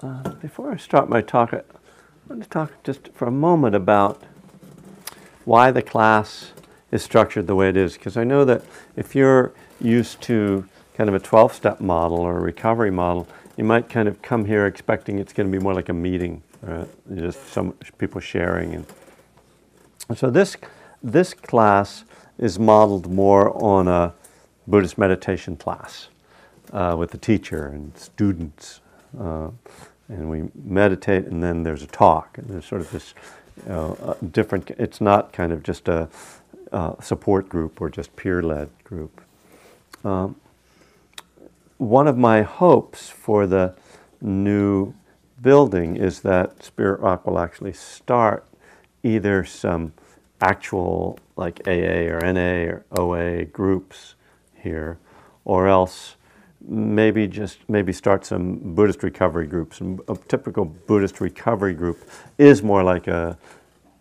Uh, before I start my talk, I want to talk just for a moment about why the class is structured the way it is. Because I know that if you're used to kind of a 12 step model or a recovery model, you might kind of come here expecting it's going to be more like a meeting, right? just some people sharing. And so this, this class is modeled more on a Buddhist meditation class uh, with the teacher and students. Uh, and we meditate, and then there's a talk, and there's sort of this you know, different. It's not kind of just a uh, support group or just peer-led group. Um, one of my hopes for the new building is that Spirit Rock will actually start either some actual like AA or NA or OA groups here, or else maybe just maybe start some Buddhist recovery groups. And a typical Buddhist recovery group is more like a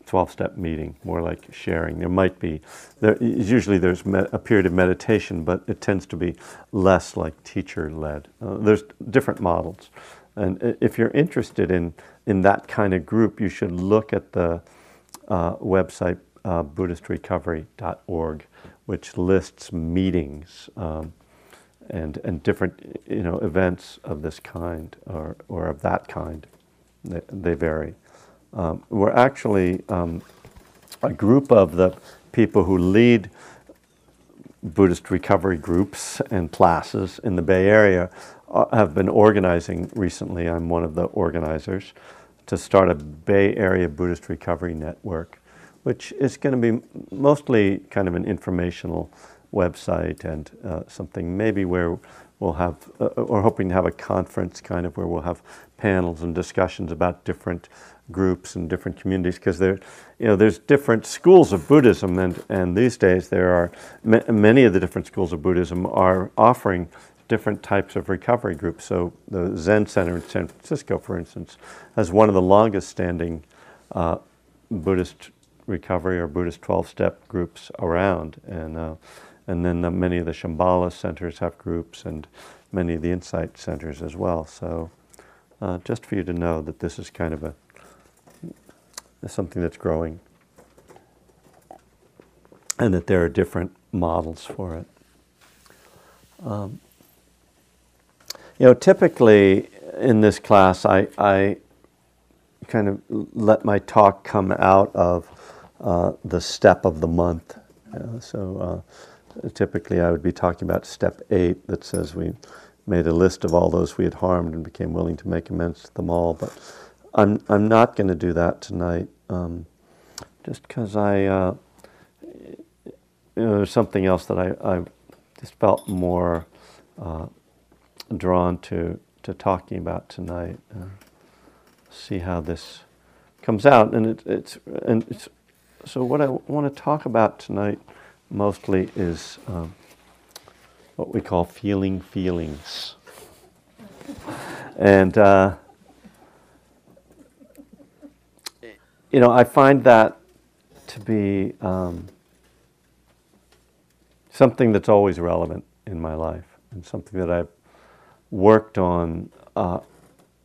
12-step meeting, more like sharing. There might be, there, usually there's me, a period of meditation, but it tends to be less like teacher-led. Uh, there's different models. And if you're interested in, in that kind of group, you should look at the uh, website uh, BuddhistRecovery.org, which lists meetings um, and, and different you know, events of this kind or, or of that kind. They, they vary. Um, we're actually um, a group of the people who lead Buddhist recovery groups and classes in the Bay Area uh, have been organizing recently. I'm one of the organizers to start a Bay Area Buddhist recovery network, which is going to be mostly kind of an informational website and uh, something maybe where we'll have, uh, we're hoping to have a conference kind of where we'll have panels and discussions about different groups and different communities because there, you know, there's different schools of Buddhism, and, and these days there are ma- many of the different schools of Buddhism are offering different types of recovery groups. So the Zen Center in San Francisco, for instance, has one of the longest standing uh, Buddhist recovery or Buddhist 12-step groups around, and uh, and then the, many of the Shambhala centers have groups, and many of the Insight centers as well. So. Uh, just for you to know that this is kind of a something that's growing, and that there are different models for it. Um, you know, typically in this class, I, I kind of let my talk come out of uh, the step of the month. Uh, so uh, typically I would be talking about step eight that says we made a list of all those we had harmed and became willing to make amends to them all. But I'm, I'm not going to do that tonight um, just because I, uh, you know, there's something else that I, I just felt more uh, drawn to, to talking about tonight. Uh, see how this comes out. And it, it's, and it's, so what I want to talk about tonight mostly is um, what we call feeling feelings. And uh, you know, I find that to be um, something that's always relevant in my life and something that I've worked on uh,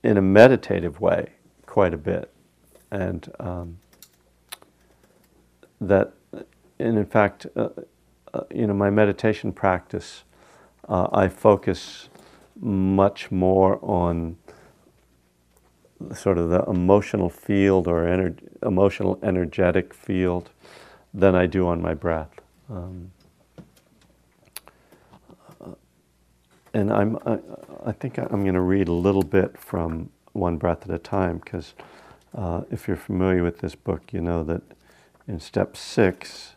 in a meditative way quite a bit. And um, that, and in fact, uh, uh, you know, my meditation practice, uh, I focus much more on sort of the emotional field or ener- emotional energetic field than I do on my breath. Um, and I'm, I, I, think I'm going to read a little bit from One Breath at a Time because uh, if you're familiar with this book, you know that in step six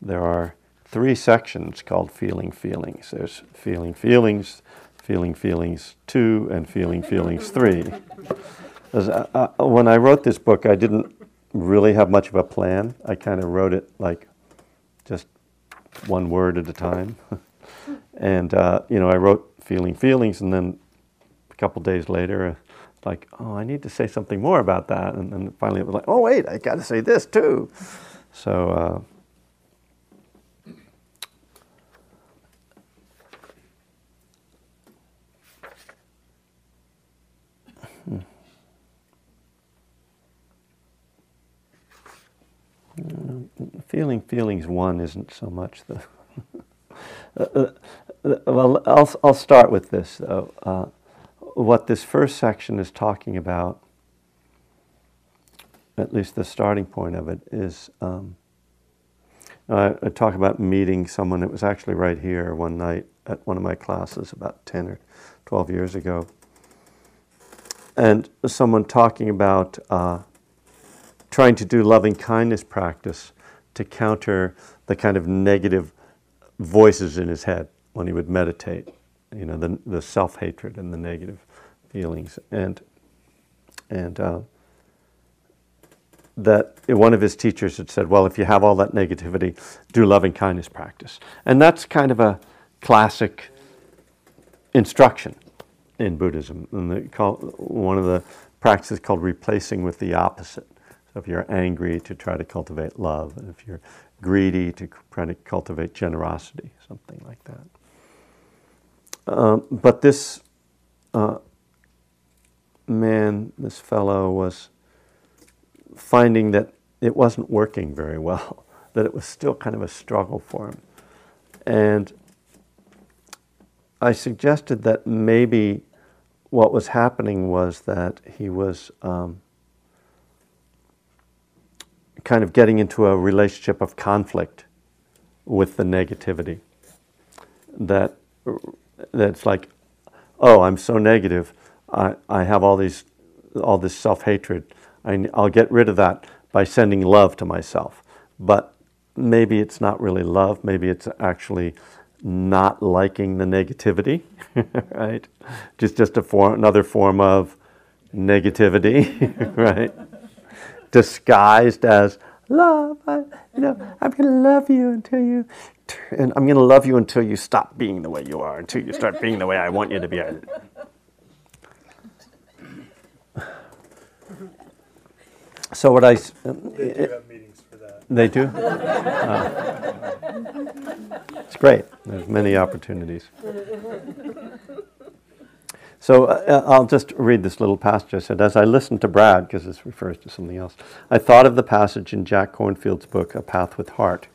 there are three sections called Feeling Feelings. There's Feeling Feelings, Feeling Feelings 2, and Feeling Feelings 3. I, I, uh, when I wrote this book, I didn't really have much of a plan. I kind of wrote it like just one word at a time. and, uh, you know, I wrote Feeling Feelings, and then a couple days later, uh, like, oh, I need to say something more about that. And then finally it was like, oh, wait, I got to say this too. So, uh, feeling feelings one isn't so much the. uh, uh, well, I'll, I'll start with this though. Uh, what this first section is talking about, at least the starting point of it, is um, I, I talk about meeting someone. It was actually right here one night at one of my classes about 10 or 12 years ago. And someone talking about uh, trying to do loving kindness practice to counter the kind of negative voices in his head when he would meditate, you know, the, the self hatred and the negative feelings. And, and uh, that one of his teachers had said, Well, if you have all that negativity, do loving kindness practice. And that's kind of a classic instruction in Buddhism. And call, one of the practices called replacing with the opposite. If you're angry, to try to cultivate love. And if you're greedy, to try to cultivate generosity, something like that. Um, but this uh, man, this fellow, was finding that it wasn't working very well, that it was still kind of a struggle for him. And I suggested that maybe what was happening was that he was um, kind of getting into a relationship of conflict with the negativity. That that's like, oh, I'm so negative. I, I have all these all this self hatred. I'll get rid of that by sending love to myself. But maybe it's not really love. Maybe it's actually not liking the negativity, right? Just just a form, another form of negativity, right? Disguised as love. I, you know, I'm going to love you until you, and I'm going to love you until you stop being the way you are, until you start being the way I want you to be. So what I. They do have meetings for that. They do? Uh, it's great. There's many opportunities. So uh, I'll just read this little passage. I said, as I listened to Brad, because this refers to something else, I thought of the passage in Jack Kornfield's book, A Path with Heart,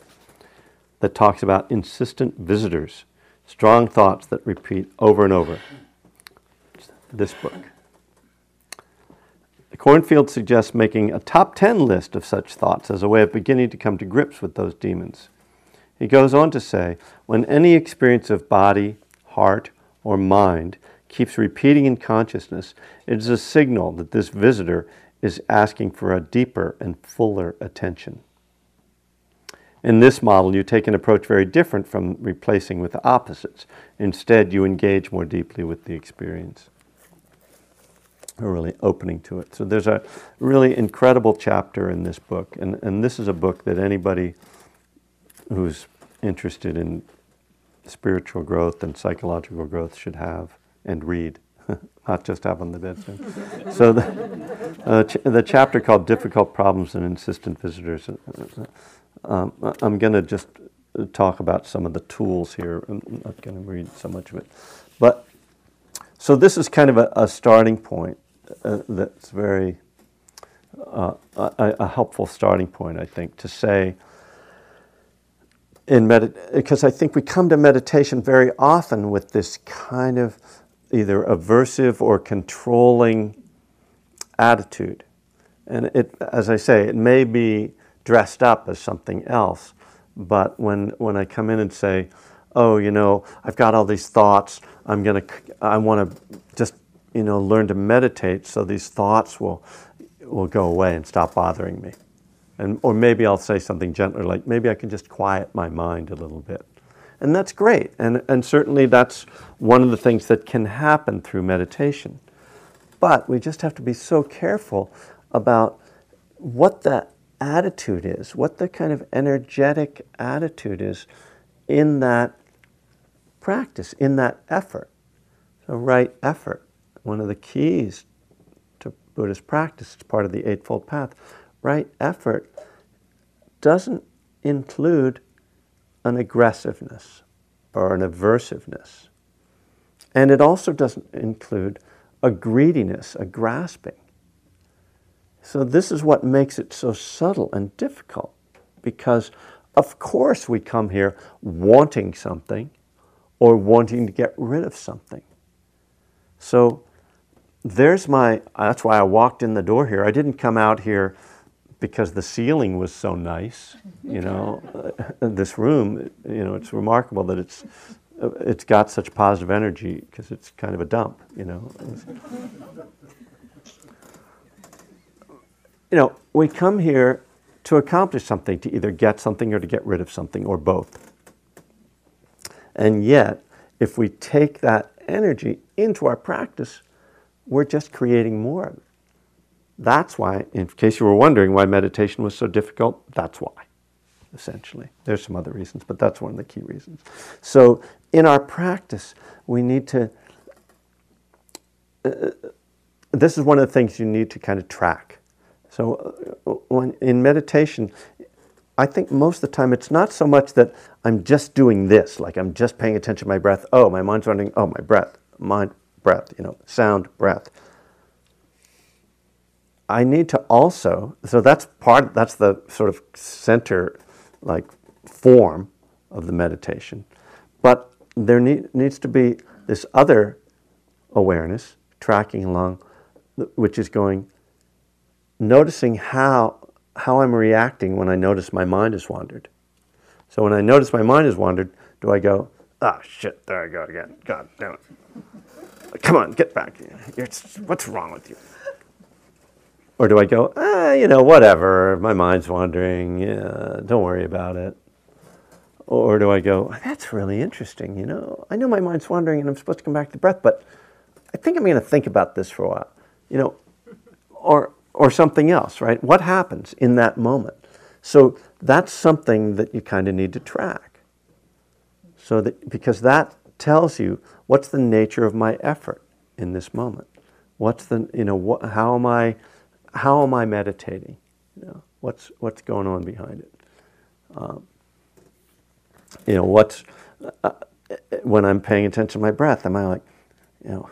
that talks about insistent visitors, strong thoughts that repeat over and over. This book. Kornfield suggests making a top 10 list of such thoughts as a way of beginning to come to grips with those demons. He goes on to say when any experience of body, heart, or mind keeps repeating in consciousness, it is a signal that this visitor is asking for a deeper and fuller attention. In this model, you take an approach very different from replacing with the opposites. Instead, you engage more deeply with the experience or really opening to it. So there's a really incredible chapter in this book, and, and this is a book that anybody who's interested in spiritual growth and psychological growth should have and read, not just have on the bedside. so the, uh, ch- the chapter called Difficult Problems and Insistent Visitors, uh, um, I'm going to just talk about some of the tools here. I'm not going to read so much of it. But so this is kind of a, a starting point uh, that's very uh, a, a, helpful starting point, I think, to say in medit because I think we come to meditation very often with this kind of either aversive or controlling attitude, and it, as I say, it may be dressed up as something else, but when when I come in and say, "Oh, you know, I've got all these thoughts. I'm gonna, I want to just you know, learn to meditate so these thoughts will, will go away and stop bothering me. And, or maybe I'll say something gentler, like maybe I can just quiet my mind a little bit. And that's great. And, and certainly that's one of the things that can happen through meditation. But we just have to be so careful about what that attitude is, what the kind of energetic attitude is in that practice, in that effort, the right effort one of the keys to Buddhist practice, it's part of the Eightfold Path. Right effort doesn't include an aggressiveness or an aversiveness. And it also doesn't include a greediness, a grasping. So, this is what makes it so subtle and difficult. because, of course, we come here wanting something or wanting to get rid of something. So there's my, that's why I walked in the door here. I didn't come out here because the ceiling was so nice, you know. Uh, uh, this room, you know, it's remarkable that it's, uh, it's got such positive energy because it's kind of a dump, you know. you know, we come here to accomplish something, to either get something or to get rid of something, or both. And yet, if we take that energy into our practice, we're just creating more of it. That's why, in case you were wondering why meditation was so difficult, that's why, essentially. There's some other reasons, but that's one of the key reasons. So, in our practice, we need to. Uh, this is one of the things you need to kind of track. So, uh, when, in meditation, I think most of the time it's not so much that I'm just doing this, like I'm just paying attention to my breath. Oh, my mind's running. Oh, my breath, mind, breath, you know, sound, breath. I need to also, so that's part, that's the sort of center, like form of the meditation. But there need, needs to be this other awareness tracking along, which is going, noticing how, how I'm reacting when I notice my mind has wandered. So when I notice my mind has wandered, do I go, ah, oh, shit, there I go again. God damn it. Come on, get back. What's wrong with you? Or do I go, ah, you know, whatever, my mind's wandering, yeah, don't worry about it. Or do I go, that's really interesting, you know, I know my mind's wandering and I'm supposed to come back to breath, but I think I'm going to think about this for a while, you know, or, or something else, right? What happens in that moment? So that's something that you kind of need to track. So that, because that tells you what's the nature of my effort in this moment. What's the, you know, how am I, how am I meditating? You know, what's, what's going on behind it? Um, you know, what's, uh, when I'm paying attention to my breath, am I like, you know,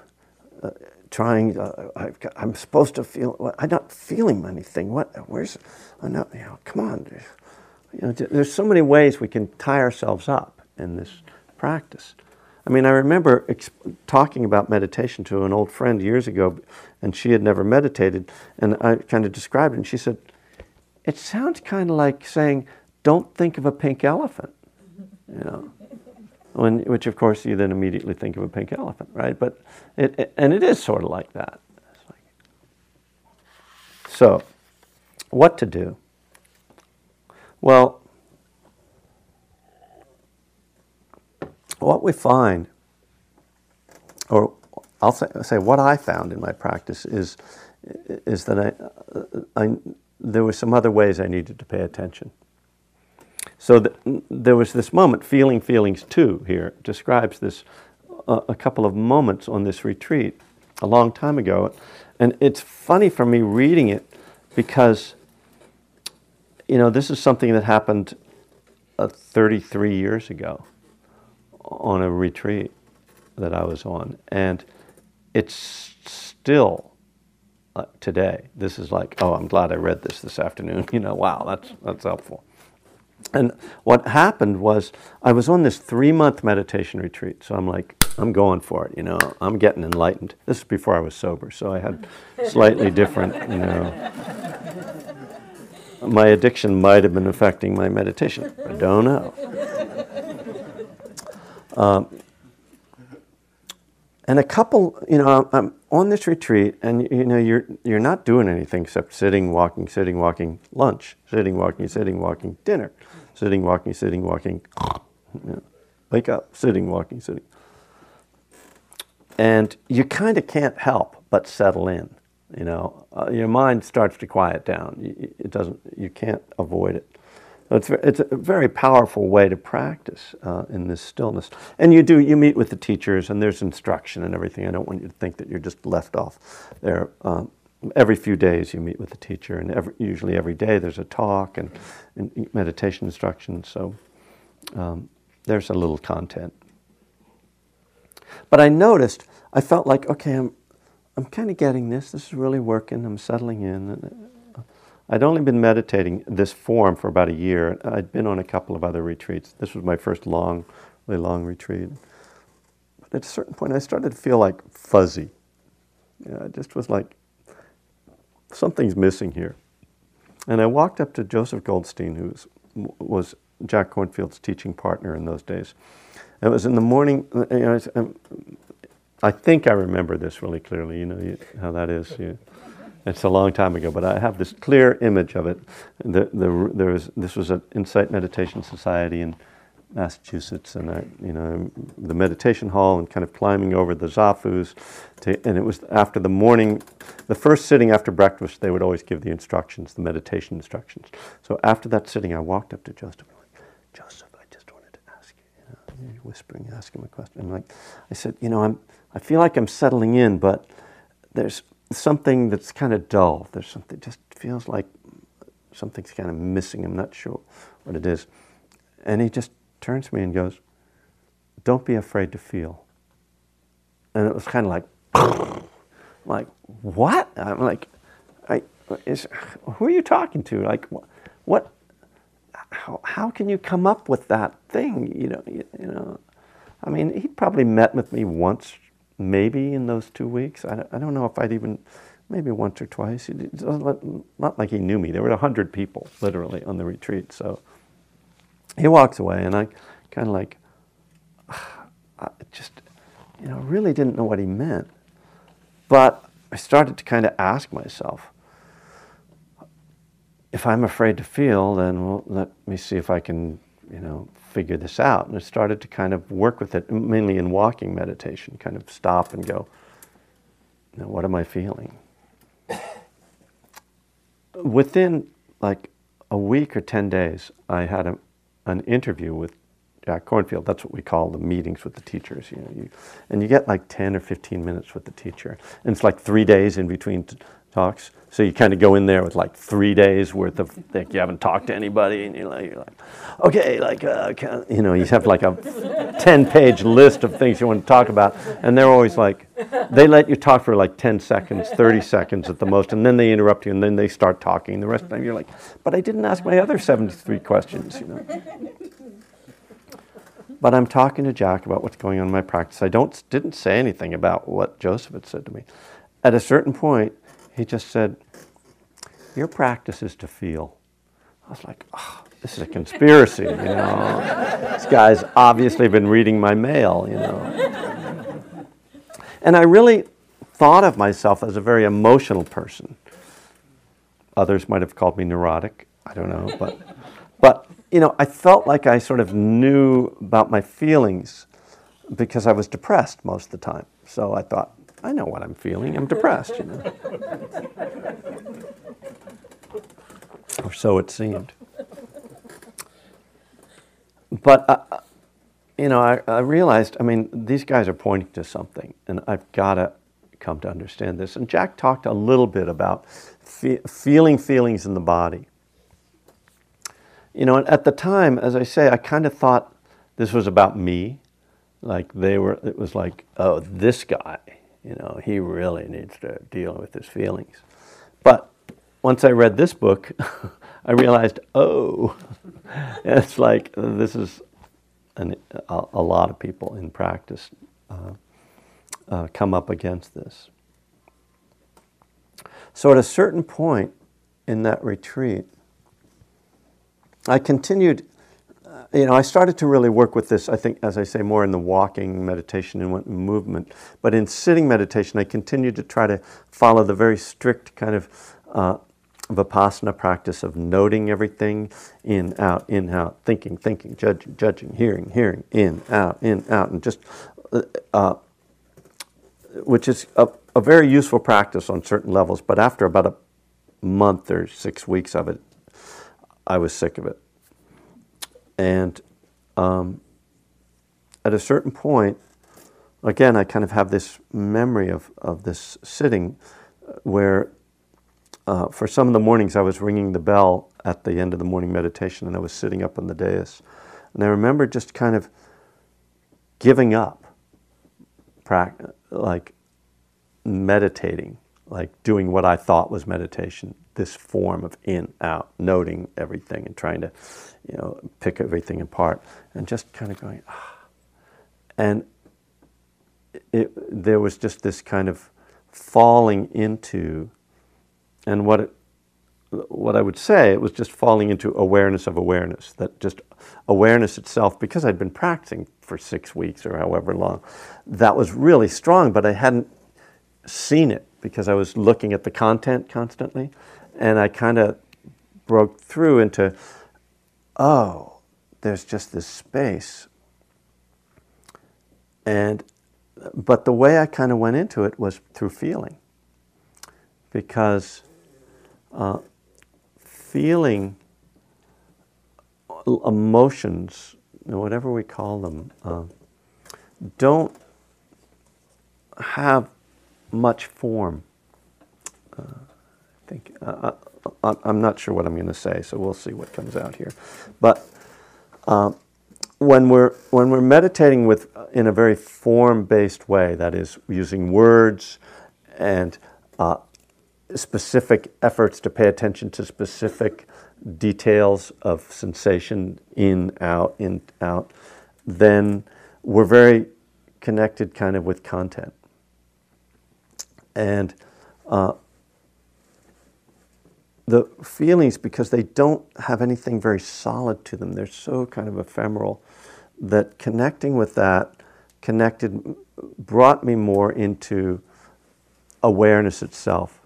uh, trying, uh, i am supposed to feel, I'm not feeling anything. What, where's, I'm not, you know, come on. You know, there's so many ways we can tie ourselves up in this practice. I mean, I remember talking about meditation to an old friend years ago, and she had never meditated, and I kind of described it, and she said, It sounds kind of like saying, Don't think of a pink elephant. You know, when, which of course you then immediately think of a pink elephant, right? But it, it and it is sort of like that. Like, so, what to do? Well, what we find, or I'll say, what I found in my practice is, is that I, I, there were some other ways I needed to pay attention. So the, there was this moment, Feeling Feelings 2 here, describes this, uh, a couple of moments on this retreat a long time ago. And it's funny for me reading it because, you know, this is something that happened uh, 33 years ago on a retreat that I was on. And it's still uh, today. This is like, oh, I'm glad I read this this afternoon. You know, wow, that's, that's helpful. And what happened was I was on this three month meditation retreat. So I'm like, I'm going for it, you know, I'm getting enlightened. This is before I was sober, so I had slightly different, you know. My addiction might have been affecting my meditation. I don't know. Um, and a couple, you know, I'm on this retreat, and you know, you're you're not doing anything except sitting, walking, sitting, walking, lunch, sitting, walking, sitting, walking, dinner, sitting, walking, sitting, walking, you know, wake up, sitting, walking, sitting, and you kind of can't help but settle in. You know, uh, your mind starts to quiet down. It doesn't. You can't avoid it. It's, it's a very powerful way to practice uh, in this stillness. And you do, you meet with the teachers and there's instruction and everything. I don't want you to think that you're just left off there. Um, every few days you meet with the teacher and every, usually every day there's a talk and, and meditation instruction. So um, there's a little content. But I noticed, I felt like, okay, I'm, I'm kind of getting this. This is really working. I'm settling in. I'd only been meditating this form for about a year. I'd been on a couple of other retreats. This was my first long, really long retreat. But at a certain point, I started to feel like fuzzy. You it just was like something's missing here. And I walked up to Joseph Goldstein, who was, Jack Kornfield's teaching partner in those days. It was in the morning. You know, I think I remember this really clearly. You know you, how that is. You, it's a long time ago, but I have this clear image of it. The, the, there was, this was an Insight Meditation Society in Massachusetts, and I, you know, the meditation hall, and kind of climbing over the zafus. To, and it was after the morning, the first sitting after breakfast, they would always give the instructions, the meditation instructions. So after that sitting, I walked up to Joseph. Like, Joseph, I just wanted to ask you, you know, whispering, asking him a question. I'm like, I said, you know, I'm, I feel like I'm settling in, but there's something that's kind of dull. There's something just feels like something's kind of missing. I'm not sure what it is. And he just turns to me and goes, Don't be afraid to feel. And it was kind of like, like, what? I'm like, I, is, who are you talking to? Like, what? How, how can you come up with that thing? You know, you, you know. I mean, he probably met with me once maybe in those two weeks. I, I don't know if I'd even, maybe once or twice. It not like he knew me. There were 100 people, literally, on the retreat. So he walks away, and I kind of like, I just, you know, really didn't know what he meant. But I started to kind of ask myself, if I'm afraid to feel, then well, let me see if I can, you know, figure this out. And I started to kind of work with it, mainly in walking meditation, kind of stop and go, now what am I feeling? Within like a week or 10 days, I had a, an interview with Jack Kornfield. That's what we call the meetings with the teachers. You know, you, and you get like 10 or 15 minutes with the teacher. And it's like three days in between talks. So you kind of go in there with like three days worth of like you haven't talked to anybody, and you're like, you're like okay, like uh, you know, you have like a ten-page list of things you want to talk about, and they're always like, they let you talk for like ten seconds, thirty seconds at the most, and then they interrupt you, and then they start talking. The rest of the time, you're like, but I didn't ask my other seventy-three questions, you know. But I'm talking to Jack about what's going on in my practice. I don't didn't say anything about what Joseph had said to me. At a certain point, he just said, Your practice is to feel. I was like, oh, this is a conspiracy, you know. this guy's obviously been reading my mail, you know. And I really thought of myself as a very emotional person. Others might have called me neurotic. I don't know, but but you know, I felt like I sort of knew about my feelings because I was depressed most of the time. So I thought, I know what I'm feeling. I'm depressed, you know. or so it seemed. But, uh, you know, I, I, realized, I mean, these guys are pointing to something, and I've got to come to understand this. And Jack talked a little bit about fe- feeling feelings in the body. You know, at the time, as I say, I kind of thought this was about me. Like they were, it was like, oh, this guy, you know, he really needs to deal with his feelings. But once I read this book, I realized, oh, it's like this is an, a, a, lot of people in practice uh, uh, come up against this. So at a certain point in that retreat, I continued you know, I started to really work with this, I think, as I say, more in the walking meditation and movement. But in sitting meditation, I continued to try to follow the very strict kind of uh, vipassana practice of noting everything in, out, in, out, thinking, thinking, judging, judging, hearing, hearing, in, out, in, out, and just, uh, uh which is a, a very useful practice on certain levels. But after about a month or six weeks of it, I was sick of it. And um, at a certain point, again, I kind of have this memory of, of this sitting where uh, for some of the mornings I was ringing the bell at the end of the morning meditation and I was sitting up on the dais. And I remember just kind of giving up, like meditating like doing what I thought was meditation, this form of in, out, noting everything and trying to, you know, pick everything apart and just kind of going, ah. And it, there was just this kind of falling into, and what it, what I would say, it was just falling into awareness of awareness, that just awareness itself, because I'd been practicing for six weeks or however long, that was really strong, but I hadn't seen it because I was looking at the content constantly. And I kind of broke through into, oh, there's just this space. And, but the way I kind of went into it was through feeling. Because uh, feeling emotions, whatever we call them, uh, don't have much form. Uh, I think uh, uh I, am not sure what I'm going to say, so we'll see what comes out here. But uh, when we're when we're meditating with in a very form-based way, that is using words and uh, specific efforts to pay attention to specific details of sensation in, out, in, out, then we're very connected kind of with content. And uh, the feelings, because they don't have anything very solid to them, they're so kind of ephemeral, that connecting with that connected, brought me more into awareness itself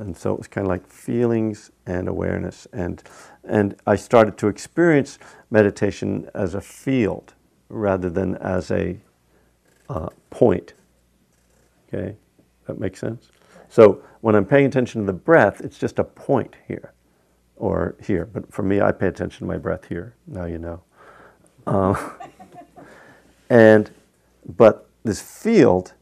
and so it was kind of like feelings and awareness. And, and I started to experience meditation as a field rather than as a uh, point. Okay? That makes sense? So when I'm paying attention to the breath, it's just a point here or here. But for me, I pay attention to my breath here. Now you know. Uh, and, but this field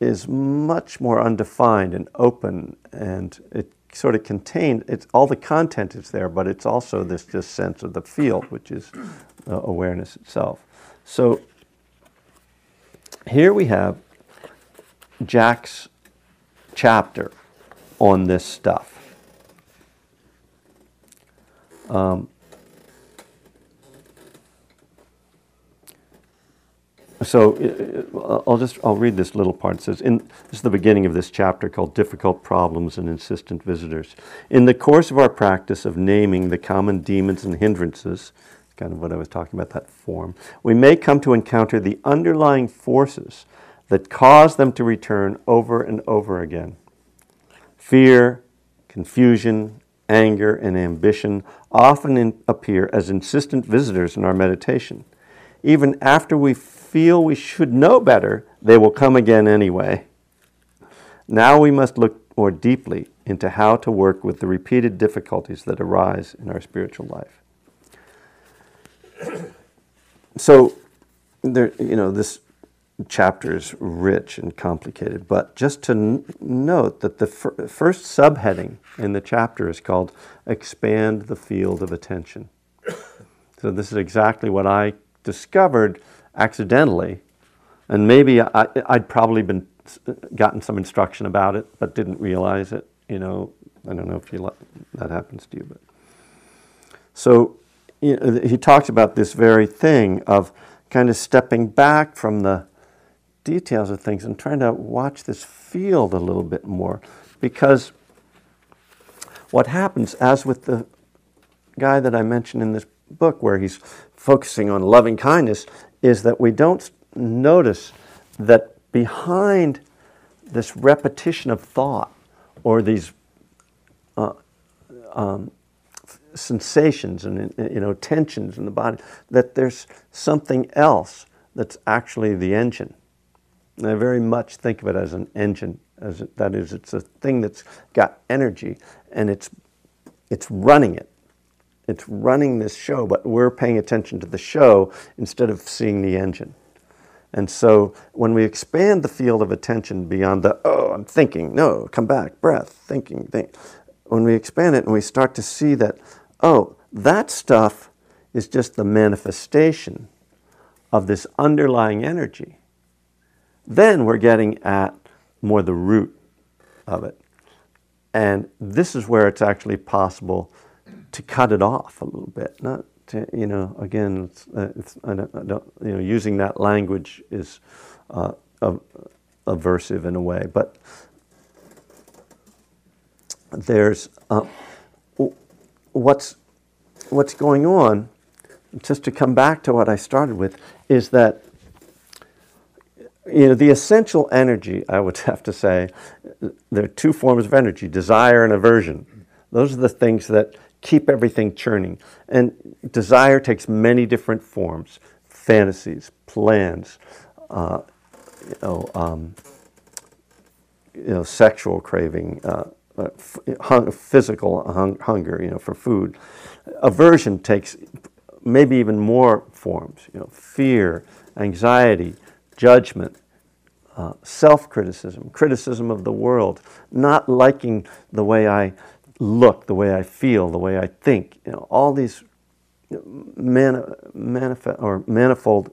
is much more undefined and open, and it sort of contained. It's all the content is there, but it's also this just sense of the field, which is uh, awareness itself. So here we have Jack's chapter on this stuff. Um, so uh, I'll just I'll read this little part. It says, in, "This is the beginning of this chapter called "Difficult Problems and Insistent Visitors." In the course of our practice of naming the common demons and hindrances, kind of what I was talking about that form, we may come to encounter the underlying forces that cause them to return over and over again. Fear, confusion, anger, and ambition often in, appear as insistent visitors in our meditation. Even after we feel we should know better, they will come again anyway. Now we must look more deeply into how to work with the repeated difficulties that arise in our spiritual life. so, there, you know, this chapter is rich and complicated, but just to n- note that the fir- first subheading in the chapter is called Expand the Field of Attention. So, this is exactly what I discovered accidentally, and maybe I, would probably been gotten some instruction about it, but didn't realize it. You know, I don't know if you that happens to you, but so you know, he talks about this very thing of kind of stepping back from the details of things and trying to watch this field a little bit more, because what happens, as with the guy that I mentioned in this book, where he's focusing on loving kindness, is that we don't notice that behind this repetition of thought or these uh, um, sensations and you know tensions in the body that there's something else that's actually the engine i very much think of it as an engine as it, that is it's a thing that's got energy and it's it's running it it's running this show, but we're paying attention to the show instead of seeing the engine. And so when we expand the field of attention beyond the, oh, I'm thinking, no, come back, breath, thinking, think. When we expand it and we start to see that, oh, that stuff is just the manifestation of this underlying energy, then we're getting at more the root of it. And this is where it's actually possible to cut it off a little bit. Not to, you know, again, it's, uh, it's I don't, I don't, you know, using that language is uh, aversive in a way, but there's uh, what's what's going on. Just to come back to what I started with, is that you know the essential energy. I would have to say there are two forms of energy: desire and aversion. Those are the things that keep everything churning. And desire takes many different forms: fantasies, plans, uh, you know, um, you know, sexual craving. Uh, uh, hung, physical hung, hunger, you know, for food. Aversion takes maybe even more forms, you know, fear, anxiety, judgment, uh, self-criticism, criticism of the world, not liking the way I look, the way I feel, the way I think, you know, all these mani- manif- or manifold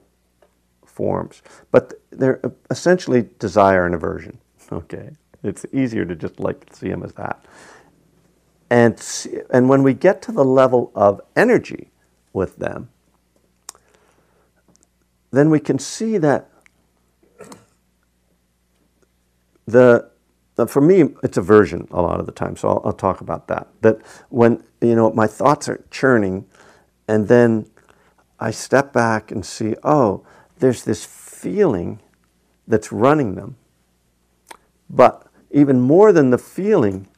forms, but they're essentially desire and aversion. Okay. It's easier to just like see them as that. And, and when we get to the level of energy with them, then we can see that the, the for me it's aversion a lot of the time so I'll, I'll talk about that that when you know my thoughts are churning and then i step back and see oh there's this feeling that's running them but even more than the feeling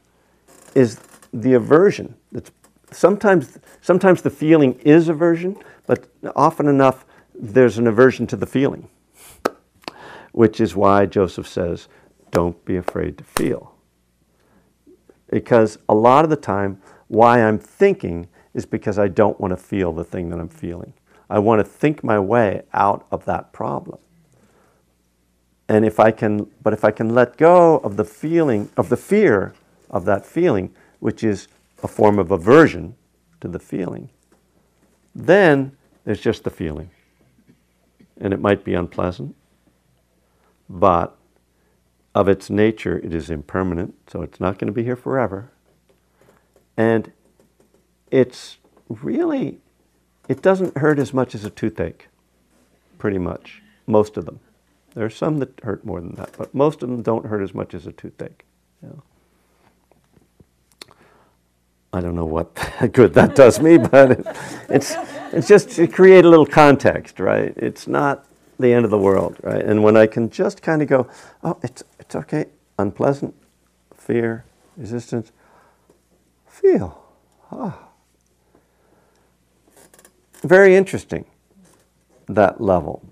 is the aversion. It's sometimes, sometimes the feeling is aversion, but often enough there's an aversion to the feeling, which is why Joseph says, don't be afraid to feel. Because a lot of the time, why I'm thinking is because I don't want to feel the thing that I'm feeling. I want to think my way out of that problem. And if I can, but if I can let go of the feeling, of the fear of that feeling, which is a form of aversion to the feeling, then there's just the feeling. And it might be unpleasant, but of its nature, it is impermanent, so it's not going to be here forever. And it's really, it doesn't hurt as much as a toothache, pretty much, most of them. There are some that hurt more than that, but most of them don't hurt as much as a toothache. You know. I don't know what good that does me, but it, it's, it's just to create a little context, right? It's not the end of the world, right? And when I can just kind of go, oh, it's, it's okay, unpleasant, fear, resistance, feel. Ah. Very interesting, that level.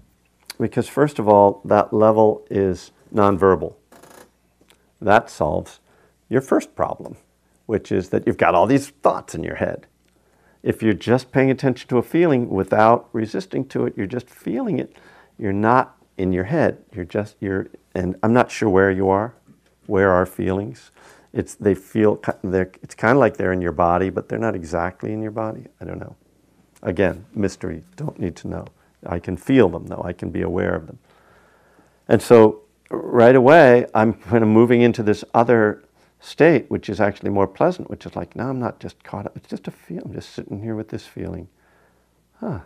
Because, first of all, that level is nonverbal. That solves your first problem, which is that you've got all these thoughts in your head. If you're just paying attention to a feeling without resisting to it, you're just feeling it, you're not in your head. You're just, you're, and I'm not sure where you are, where are feelings. It's, they feel, they're, it's kind of like they're in your body, but they're not exactly in your body. I don't know. Again, mystery, don't need to know. I can feel them, though. I can be aware of them. And so right away, I'm kind of moving into this other state, which is actually more pleasant, which is like, now I'm not just caught up. It's just a feel. I'm just sitting here with this feeling. Huh.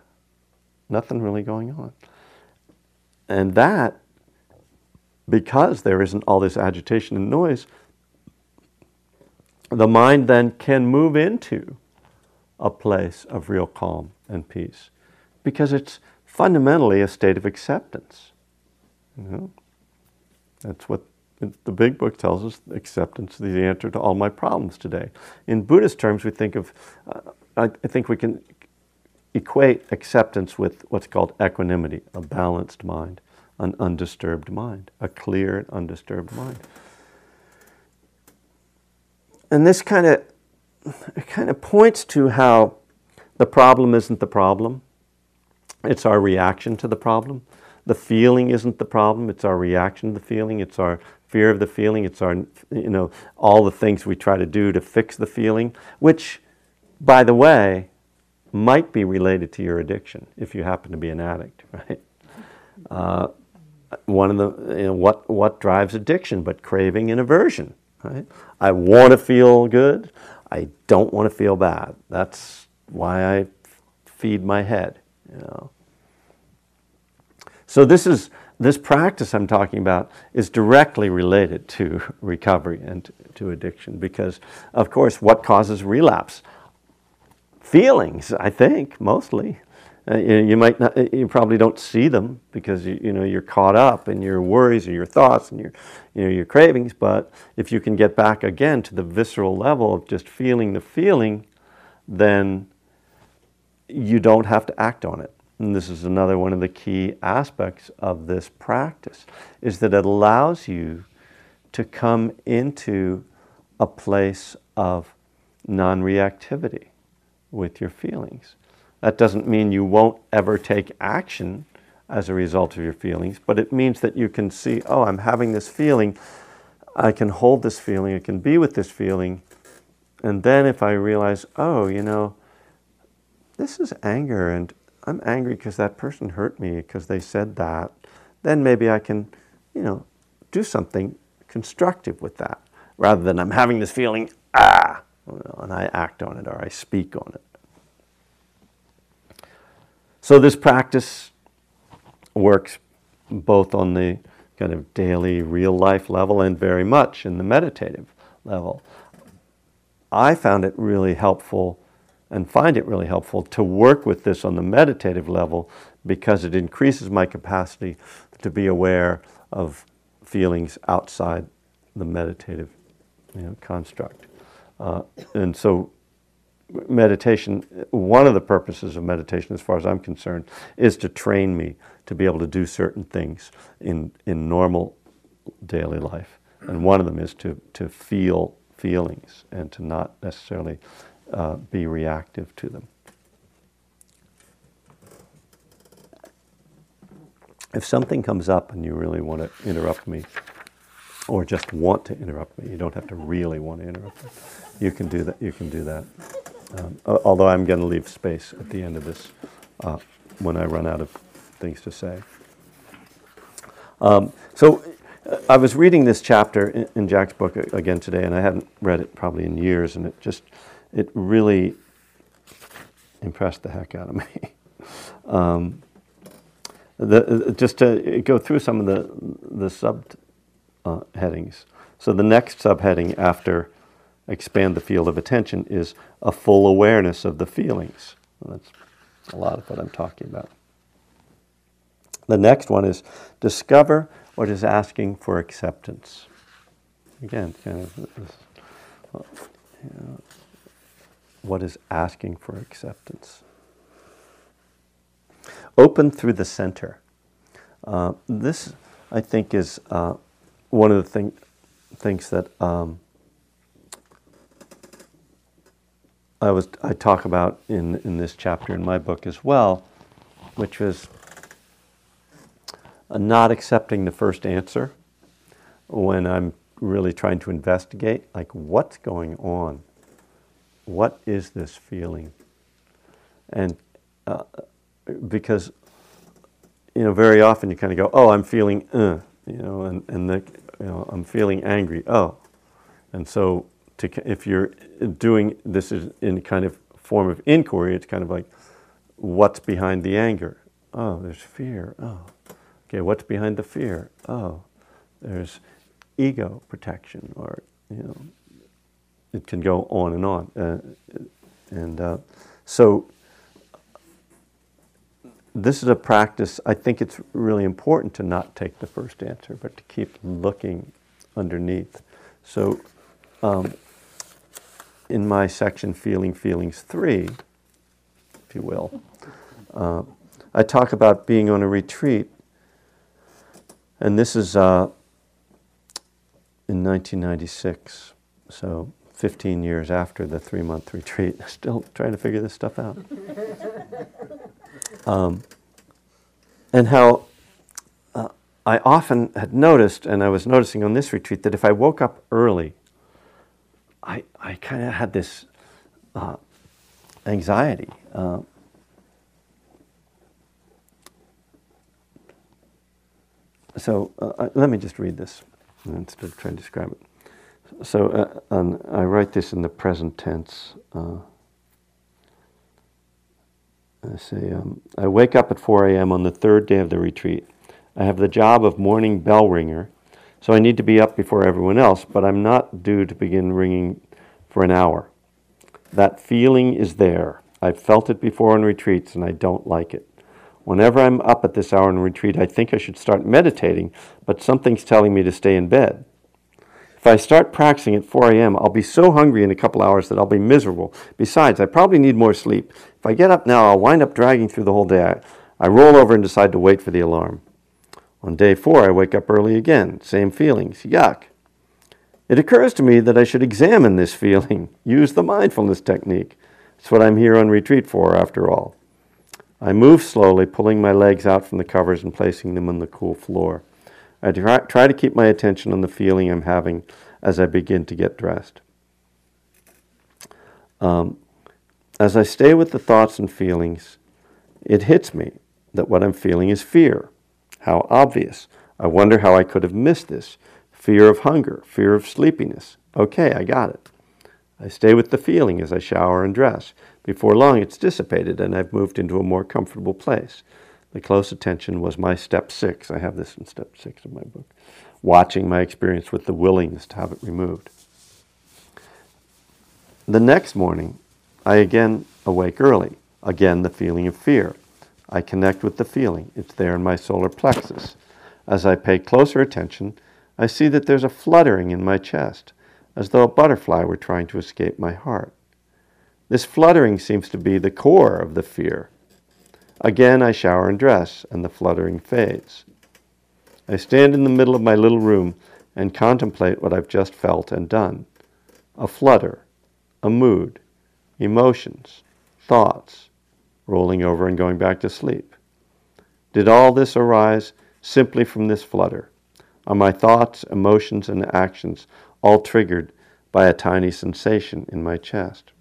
Nothing really going on. And that, because there isn't all this agitation and noise, the mind then can move into a place of real calm and peace because it's fundamentally a state of acceptance. You know? That's what the big book tells us acceptance is the answer to all my problems today. In Buddhist terms, we think of, uh, I, I think we can equate acceptance with what's called equanimity, a balanced mind, an undisturbed mind, a clear and undisturbed mind. And this kind of kind of points to how the problem isn't the problem. It's our reaction to the problem. The feeling isn't the problem, it's our reaction to the feeling, it's our fear of the feeling, it's our, you know, all the things we try to do to fix the feeling, which, by the way, might be related to your addiction if you happen to be an addict, right? Uh, one of the, you know, what, what drives addiction but craving and aversion, Right? I want to feel good. I don't want to feel bad. That's why I feed my head. You know. So this is this practice I'm talking about is directly related to recovery and to addiction because, of course, what causes relapse? Feelings, I think, mostly. Uh, you, might not, uh, you probably don't see them because you, you know you're caught up in your worries or your thoughts and your you know your cravings. But if you can get back again to the visceral level of just feeling the feeling, then you don't have to act on it. And this is another one of the key aspects of this practice is that it allows you to come into a place of non-reactivity with your feelings. That doesn't mean you won't ever take action as a result of your feelings, but it means that you can see, oh, I'm having this feeling. I can hold this feeling. I can be with this feeling. And then if I realize, oh, you know, this is anger and I'm angry because that person hurt me because they said that, then maybe I can, you know, do something constructive with that rather than I'm having this feeling, ah, and I act on it or I speak on it. So this practice works both on the kind of daily real life level and very much in the meditative level. I found it really helpful and find it really helpful to work with this on the meditative level because it increases my capacity to be aware of feelings outside the meditative you know, construct. Uh, and so meditation, one of the purposes of meditation, as far as I'm concerned, is to train me to be able to do certain things in, in normal daily life. And one of them is to, to feel feelings and to not necessarily uh, be reactive to them. If something comes up and you really want to interrupt me, or just want to interrupt me, you don't have to really want to interrupt me. You can do that. You can do that. Um, although I'm going to leave space at the end of this uh, when I run out of things to say. Um, so uh, I was reading this chapter in, in, Jack's book again today, and I hadn't read it probably in years, and it just it really impressed the heck out of me. um, the, just to go through some of the, the sub uh, headings. So the next subheading after expand the field of attention is a full awareness of the feelings. That's a lot of what I'm talking about. The next one is discover what is asking for acceptance. Again, kind of what is asking for acceptance. Open through the center. Uh, this, I think, is uh, one of the thing, things that um, I was I talk about in in this chapter in my book as well, which was not accepting the first answer when I'm really trying to investigate, like what's going on what is this feeling? And uh, because, you know, very often you kind of go, oh, I'm feeling, uh, you know, and, and the, you know, I'm feeling angry, oh. And so to, if you're doing this is in kind of form of inquiry, it's kind of like, what's behind the anger? Oh, there's fear. Oh, okay, what's behind the fear? Oh, there's ego protection or, you know, it can go on and on. Uh, and uh, so this is a practice, I think it's really important to not take the first answer, but to keep looking underneath. So um, in my section, Feeling Feelings 3, if you will, uh, I talk about being on a retreat. And this is uh, in 1996. So 15 years after the three month retreat, still trying to figure this stuff out. Um, and how uh, I often had noticed, and I was noticing on this retreat, that if I woke up early, I, I kind of had this uh, anxiety. Uh, so uh, let me just read this instead of trying to describe it. so uh, I write this in the present tense. I say, um, I wake up at 4 a.m. on the third day of the retreat. I have the job of morning bell ringer, so I need to be up before everyone else, but I'm not due to begin ringing for an hour. That feeling is there. I've felt it before on retreats, and I don't like it. Whenever I'm up at this hour in retreat, I think I should start meditating, but something's telling me to stay in bed. If I start practicing at 4 a.m., I'll be so hungry in a couple hours that I'll be miserable. Besides, I probably need more sleep. If I get up now, I'll wind up dragging through the whole day. I, I roll over and decide to wait for the alarm. On day four, I wake up early again. Same feelings. Yuck. It occurs to me that I should examine this feeling, use the mindfulness technique. It's what I'm here on retreat for, after all. I move slowly, pulling my legs out from the covers and placing them on the cool floor. I try, to keep my attention on the feeling I'm having as I begin to get dressed. Um, as I stay with the thoughts and feelings, it hits me that what I'm feeling is fear. How obvious. I wonder how I could have missed this. Fear of hunger, fear of sleepiness. Okay, I got it. I stay with the feeling as I shower and dress. Before long, it's dissipated and I've moved into a more comfortable place. The close attention was my step six. I have this in step six of my book. Watching my experience with the willingness to have it removed. The next morning, I again awake early. Again, the feeling of fear. I connect with the feeling. It's there in my solar plexus. As I pay closer attention, I see that there's a fluttering in my chest, as though a butterfly were trying to escape my heart. This fluttering seems to be the core of the fear. Again, I shower and dress, and the fluttering fades. I stand in the middle of my little room and contemplate what I've just felt and done a flutter, a mood, emotions, thoughts, rolling over and going back to sleep. Did all this arise simply from this flutter? Are my thoughts, emotions, and actions all triggered by a tiny sensation in my chest?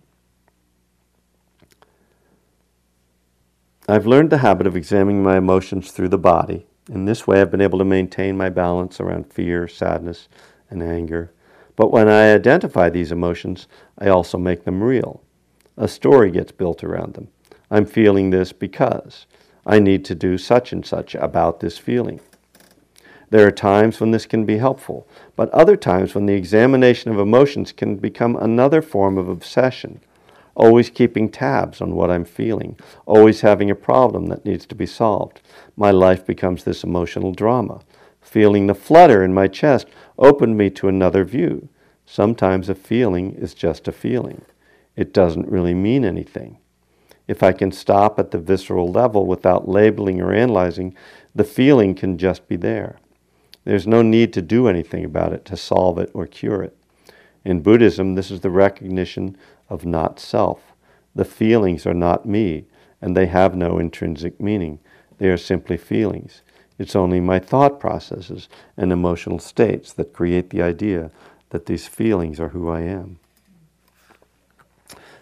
I've learned the habit of examining my emotions through the body. In this way, I've been able to maintain my balance around fear, sadness, and anger. But when I identify these emotions, I also make them real. A story gets built around them. I'm feeling this because I need to do such and such about this feeling. There are times when this can be helpful, but other times when the examination of emotions can become another form of obsession always keeping tabs on what I'm feeling, always having a problem that needs to be solved. My life becomes this emotional drama. Feeling the flutter in my chest opened me to another view. Sometimes a feeling is just a feeling. It doesn't really mean anything. If I can stop at the visceral level without labeling or analyzing, the feeling can just be there. There's no need to do anything about it to solve it or cure it. In Buddhism, this is the recognition of not self. The feelings are not me, and they have no intrinsic meaning. They are simply feelings. It's only my thought processes and emotional states that create the idea that these feelings are who I am.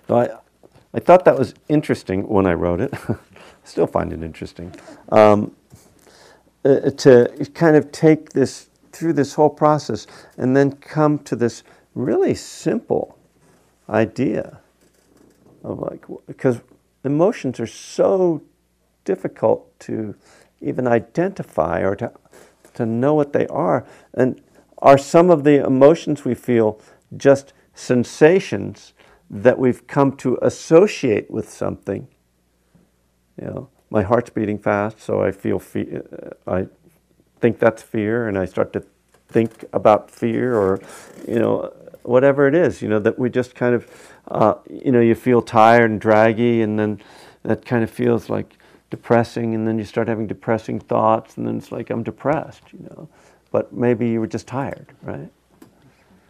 So I, I thought that was interesting when I wrote it. I still find it interesting. Um, uh, to kind of take this through this whole process and then come to this really simple idea of like because emotions are so difficult to even identify or to to know what they are. And are some of the emotions we feel just sensations that we've come to associate with something? You know my heart's beating fast so i feel fe- uh, i think that's fear and i start to think about fear or you know whatever it is, you know, that we just kind of, uh, you know, you feel tired and draggy, and then that kind of feels like depressing, and then you start having depressing thoughts, and then it's like, I'm depressed, you know. But maybe you were just tired, right?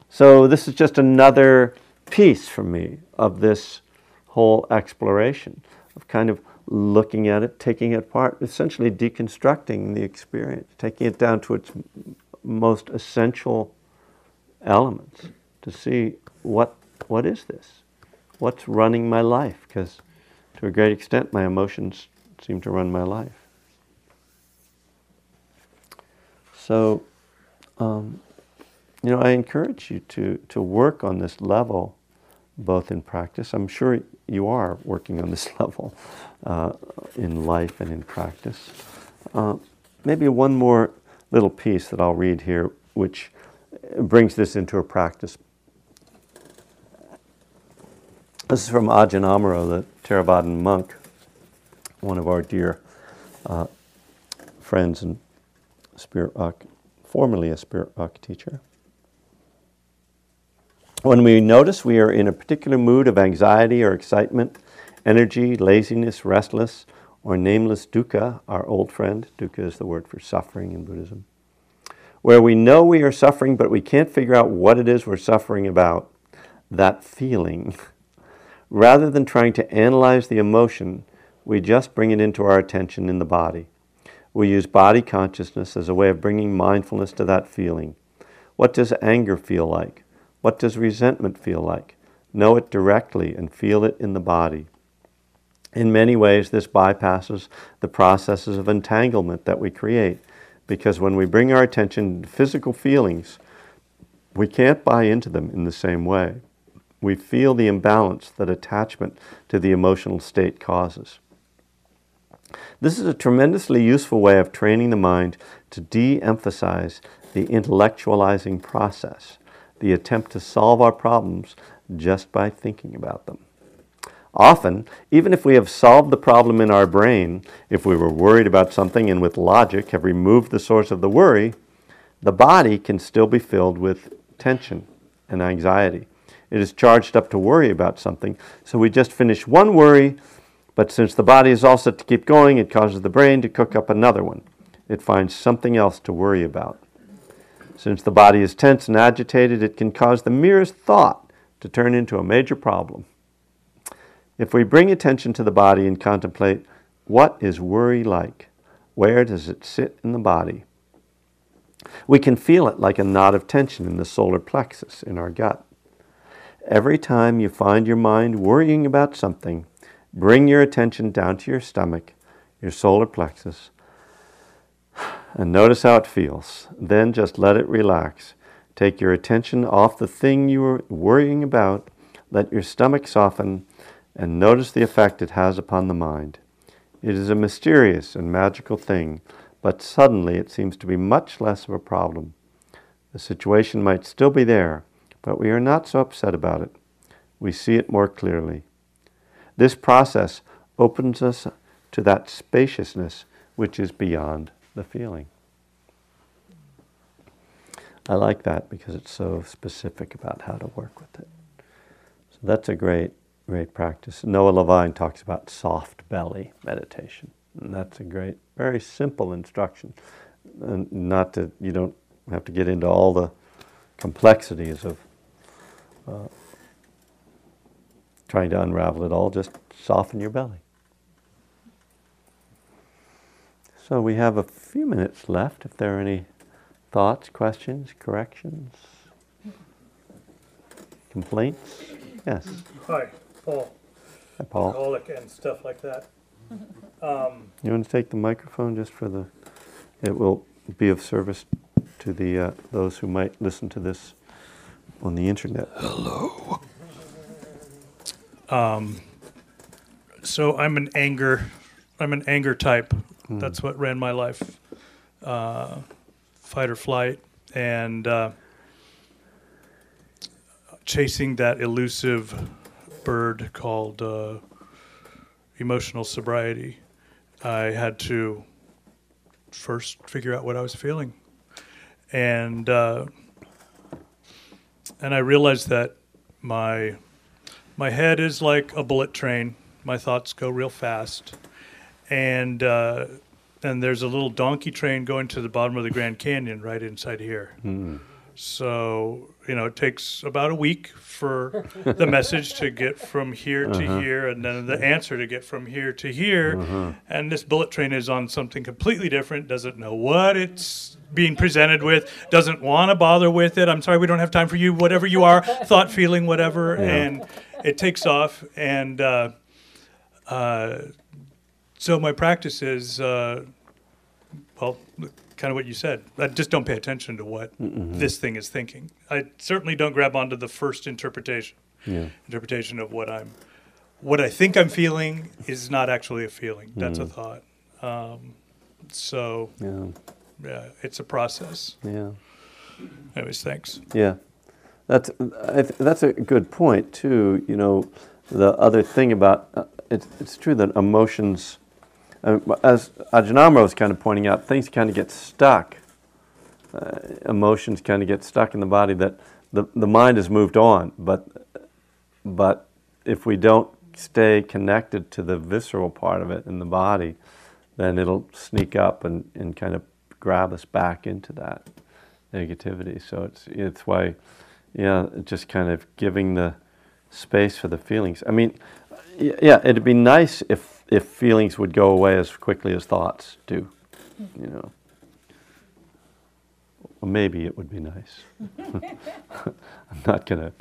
So this is just another piece for me of this whole exploration of kind of looking at it, taking it apart, essentially deconstructing the experience, taking it down to its most essential elements to see what what is this? What's running my life? Because to a great extent, my emotions seem to run my life. So, um, you know, I encourage you to, to work on this level, both in practice. I'm sure you are working on this level uh, in life and in practice. Uh, maybe one more little piece that I'll read here, which brings this into a practice. This is from Ajahn Amaro, the Theravadan monk, one of our dear uh, friends and spirit formerly a spirit rock teacher. When we notice we are in a particular mood of anxiety or excitement, energy, laziness, restless, or nameless dukkha, our old friend, dukkha is the word for suffering in Buddhism, where we know we are suffering but we can't figure out what it is we're suffering about, that feeling. Rather than trying to analyze the emotion, we just bring it into our attention in the body. We use body consciousness as a way of bringing mindfulness to that feeling. What does anger feel like? What does resentment feel like? Know it directly and feel it in the body. In many ways, this bypasses the processes of entanglement that we create because when we bring our attention to physical feelings, we can't buy into them in the same way. We feel the imbalance that attachment to the emotional state causes. This is a tremendously useful way of training the mind to de emphasize the intellectualizing process, the attempt to solve our problems just by thinking about them. Often, even if we have solved the problem in our brain, if we were worried about something and with logic have removed the source of the worry, the body can still be filled with tension and anxiety. It is charged up to worry about something, so we just finish one worry, but since the body is all set to keep going, it causes the brain to cook up another one. It finds something else to worry about. Since the body is tense and agitated, it can cause the merest thought to turn into a major problem. If we bring attention to the body and contemplate what is worry like, where does it sit in the body, we can feel it like a knot of tension in the solar plexus in our gut. Every time you find your mind worrying about something, bring your attention down to your stomach, your solar plexus, and notice how it feels. Then just let it relax. Take your attention off the thing you are worrying about, let your stomach soften, and notice the effect it has upon the mind. It is a mysterious and magical thing, but suddenly it seems to be much less of a problem. The situation might still be there, but we are not so upset about it. We see it more clearly. This process opens us to that spaciousness which is beyond the feeling. I like that because it's so specific about how to work with it. So that's a great great practice. Noah Levine talks about soft belly meditation. And that's a great, very simple instruction. And not that you don't have to get into all the complexities of uh, trying to unravel it all, just soften your belly. So we have a few minutes left if there are any thoughts, questions, corrections, complaints. Yes. Hi, Paul. Hi, Paul. Alcoholic and stuff like that. Um, You want to take the microphone just for the, it will be of service to the, uh, those who might listen to this on the internet. Hello. Um so I'm an anger, I'm an anger type. That's what ran my life, uh, fight or flight, and uh, chasing that elusive bird called uh, emotional sobriety. I had to first figure out what I was feeling, and uh, and I realized that my my head is like a bullet train. My thoughts go real fast, and uh, and there's a little donkey train going to the bottom of the Grand Canyon right inside here. So you know, it takes about a week for the message to get from here to here, and then the answer to get from here to here. And this bullet train is on something completely different. Doesn't know what it's being presented with. Doesn't want to bother with it. I'm sorry, we don't have time for you. Whatever you are, thought, feeling, whatever, and it takes off. And uh, uh, so my practice is, uh, well, kind of what you said. I just don't pay attention to what this thing is thinking. I certainly don't grab onto the first interpretation. Yeah. Interpretation of what I'm, what I think I'm feeling is not actually a feeling. That's a Mm. thought. Um, so Yeah. yeah, it's a process. Yeah. Anyways, thanks. Yeah, that's I th- that's a good point too. You know, the other thing about uh, it's it's true that emotions, uh, as Ajahn Amaro was kind of pointing out, things kind of get stuck. Uh, emotions kind of get stuck in the body. That the the mind has moved on, but but if we don't stay connected to the visceral part of it in the body, then it'll sneak up and, and kind of grab us back into that negativity. So it's it's why, yeah, just kind of giving the space for the feelings. I mean, yeah, it'd be nice if if feelings would go away as quickly as thoughts do, you know. Well, maybe it would be nice. I'm not going to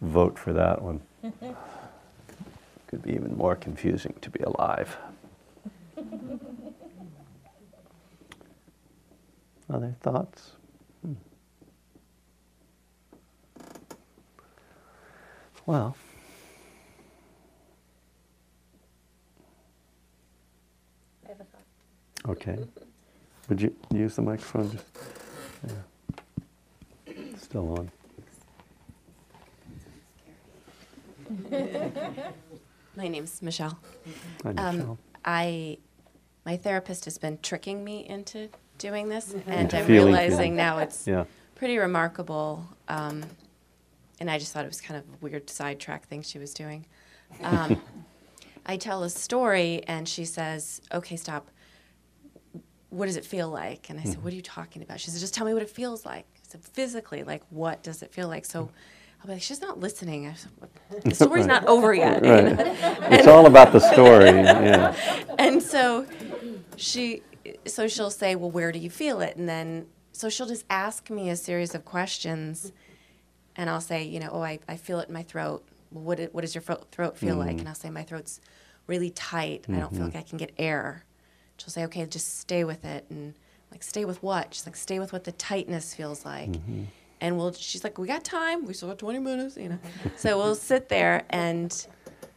vote for that one. Could be even more confusing to be alive. Other thoughts? Hmm. Well, I have a thought. Okay. Would you use the microphone? Just, yeah. Still on. My name's Michelle. Hi, Um, I, my therapist has been tricking me into doing this, and Into I'm feeling realizing feelings. now it's yeah. pretty remarkable. Um, and I just thought it was kind of a weird sidetrack thing she was doing. Um, I tell a story, and she says, "Okay, stop. What does it feel like?" And I said, mm-hmm. "What are you talking about?" She said, "Just tell me what it feels like." I said, "Physically, like what does it feel like?" So. Mm-hmm. I'll be like, she's not listening. I said, The story's not over yet. you Right. know? It's all about the story. Yeah. and so she so she'll say well where do you feel it and then so she'll just ask me a series of questions and i'll say you know oh i, I feel it in my throat well, what, it, what does your throat feel like mm-hmm. and i'll say my throat's really tight i don't feel like i can get air she'll say okay just stay with it and I'm like stay with what? She's like stay with what the tightness feels like. Mm-hmm. And we'll she's like we got time. We still got 20 minutes you know. So we'll sit there and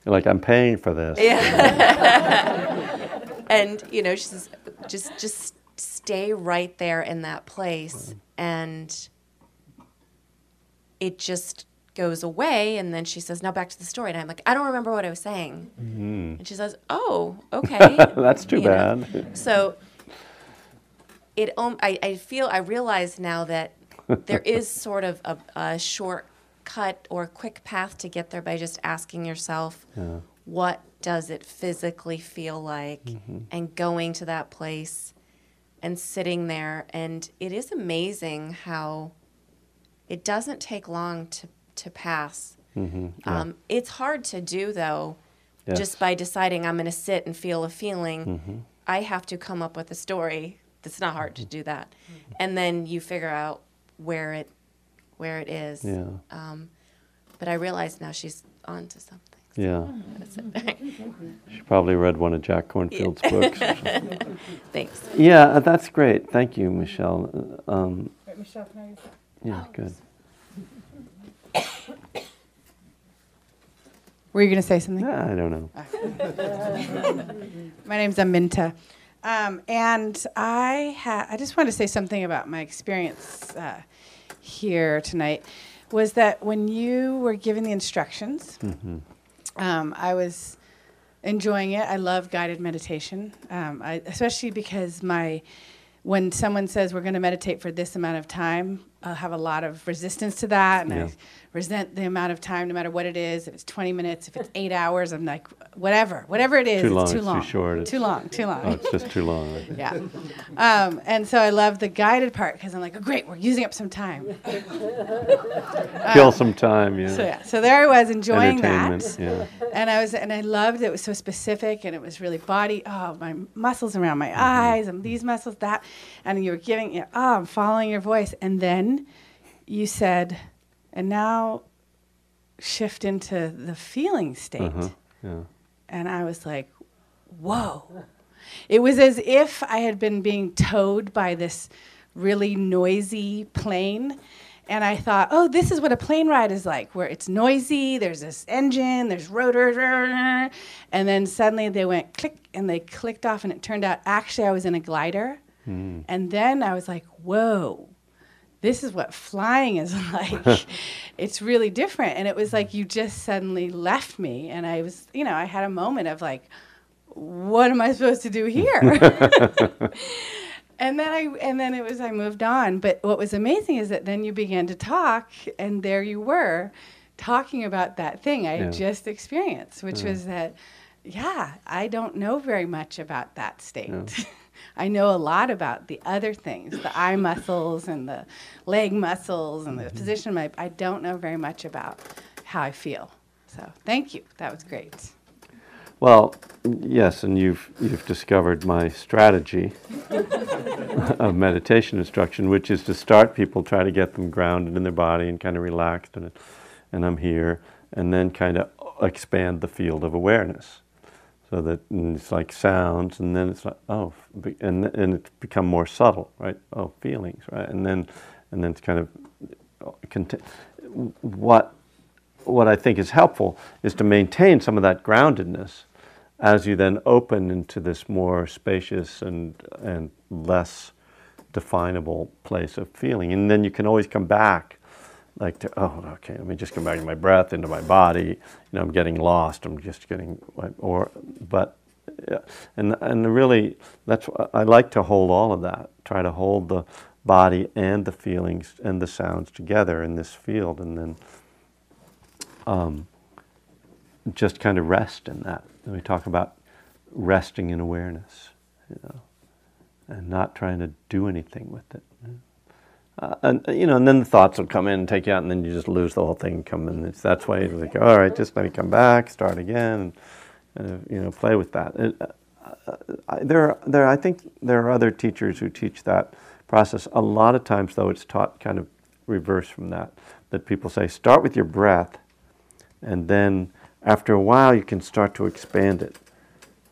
You're like, I'm paying for this. Yeah. and you know she says just just stay right there in that place. And it just goes away and then she says now back to the story. And i'm like i don't remember what i was saying. And she says oh okay. That's too You know? bad. so it um, I, I feel i realize now that there is sort of a, a shortcut or quick path to get there by just asking yourself Yeah. what does it physically feel like? And going to that place and sitting there. And it is amazing how it doesn't take long to, to pass hmm Yeah. um, it's hard to do though Yes. just by deciding i'm going to sit and feel a feeling Mm-hmm. i have to come up with a story it's not hard to do that and then you figure out where it where it is Yeah. um, but i realize now she's on to something Yeah. She probably read one of Jack Kornfield's books. thanks Yeah, uh, that's great. Thank you, Michelle. Uh, Um, Wait, Michelle, can I use that? yeah, good. Were you going to say something? I don't know. My name's Aminta. Um, and I ha- I just wanted to say something about my experience uh, here tonight. Was that when you were giving the instructions, um, I was enjoying it. I love guided meditation, um, I, especially because my when someone says we're going to meditate for this amount of time, I'll have a lot of resistance to that, and Yeah. I resent the amount of time, no matter what it is. If it's 20 minutes, if it's eight hours, I'm like, whatever, whatever it is, Too it's long, too it's too long, short, too long, too long. Oh, it's just too long. yeah. Um, and so I love the guided part because I'm like, oh, great, we're using up some time. Kill some time, yeah. So yeah, so there I was enjoying that, yeah. and I was, and I loved it. It was so specific, and it was really body. Oh, my muscles around Mm-hmm. my eyes, and these muscles, that, and you were giving, you know, oh, I'm following your voice, and then you said, and now shift into the feeling state, Uh-huh. Yeah. and I was like, whoa. It was as if I had been being towed by this really noisy plane. And I thought, oh, this is what a plane ride is like, where it's noisy, there's this engine, there's rotors, and then suddenly they went click and they clicked off, and it turned out actually I was in a glider. And then I was like, whoa, this is what flying is like. it's really different. And it was like you just suddenly left me. And I was, you know, I had a moment of like, what am I supposed to do here? and then I and then it was I moved on. But what was amazing is that then you began to talk and there you were talking about that thing I Yeah. just experienced, which was that yeah, I don't know very much about that state. I know a lot about the other things, the eye muscles and the leg muscles and the mm-hmm. position of my I don't know very much about how I feel. So, thank you. That was great. Well, yes, and you've you've discovered my strategy of meditation instruction, which is to start people, try to get them grounded in their body and kind of relaxed, and and I'm here, and then kind of expand the field of awareness, so that it's like sounds, and then it's like oh, and and it's become more subtle, right? Oh, feelings, right? And then and then it's kind of uh, what what I think is helpful is to maintain some of that groundedness as you then open into this more spacious and, and less definable place of feeling. And then you can always come back, like, to, oh, okay, let me just come back to my breath, into my body. You know, I'm getting lost. I'm just getting, or, but, and, and really, that's, I like to hold all of that, try to hold the body and the feelings and the sounds together in this field, and then um, just kind of rest in that. And we talk about resting in awareness, you know, and not trying to do anything with it. Uh, and uh, you know, and then the thoughts will come in and take you out, and then you just lose the whole thing. and Come in. That's why you like, all right, just let me come back, start again, and uh, you know, play with that. It, uh, uh, I, there, there. I think there are other teachers who teach that process. A lot of times, though, it's taught kind of reverse from that. That people say, start with your breath, and then after a while you can start to expand it.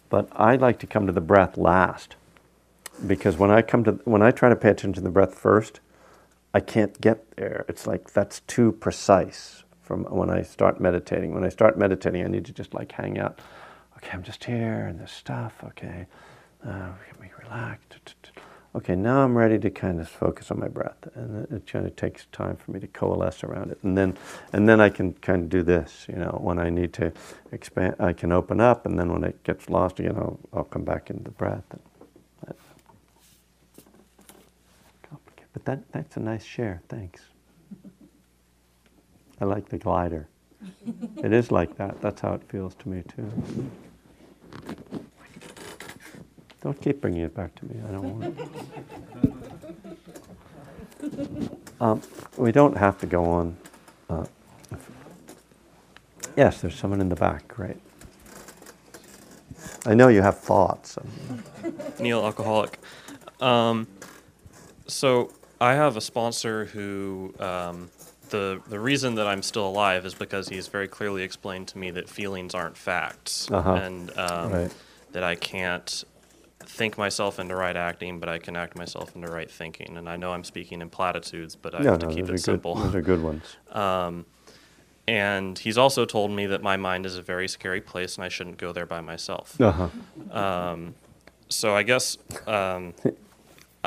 But I like to come to the breath last because when I come to when I try to pay attention to the breath first, I can't get there. It's like that's too precise from when I start meditating. When I start meditating, I need to just like hang out. Okay, I'm just here and this stuff. Okay, uh, get me relaxed. Okay, now I'm ready to kind of focus on my breath, and it, it kind of takes time for me to coalesce around it, and then, and then I can kind of do this. You know, when I need to expand, I can open up, and then when it gets lost again, I'll, I'll come back into the breath. And that- complicated. But that, that's a nice share. Thanks. I like the glider. it is like that. That's how it feels to me too. Don't keep bringing it back to me. I don't want it. um, we don't have to go on. Uh, yes, there's someone in the back. Great. I know you have thoughts. Neil, alcoholic. Um, so I have a sponsor who um, the the reason that I'm still alive is because he's very clearly explained to me that feelings aren't facts, Uh-huh. and um, Right. that I can't think myself into right acting, but I can act myself into right thinking. And I know I'm speaking in platitudes, but I no, have to no, keep it simple. good. Those are good ones. Um, and he's also told me that my mind is a very scary place and I shouldn't go there by myself. Uh-huh. Um, so I guess um,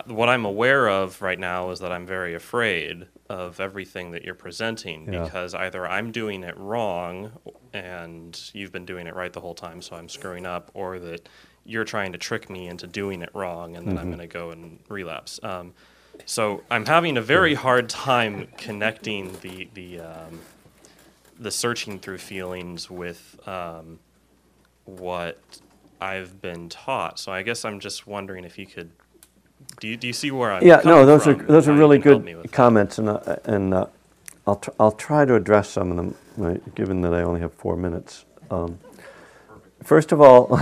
what I'm aware of right now is that I'm very afraid of everything that you're presenting Yeah. because either I'm doing it wrong and you've been doing it right the whole time, so I'm screwing up, or that you're trying to trick me into doing it wrong and then I'm going to go and relapse. Um, so I'm having a very hard time connecting the the um, the searching through feelings with um, what I've been taught. So I guess I'm just wondering if you could. Do you, do you see where I'm? Yeah, no, those are from and those are really can help me good comments, and uh, and uh, I'll tr- I'll try to address some of them, right, given that I only have four minutes. Um, first of all,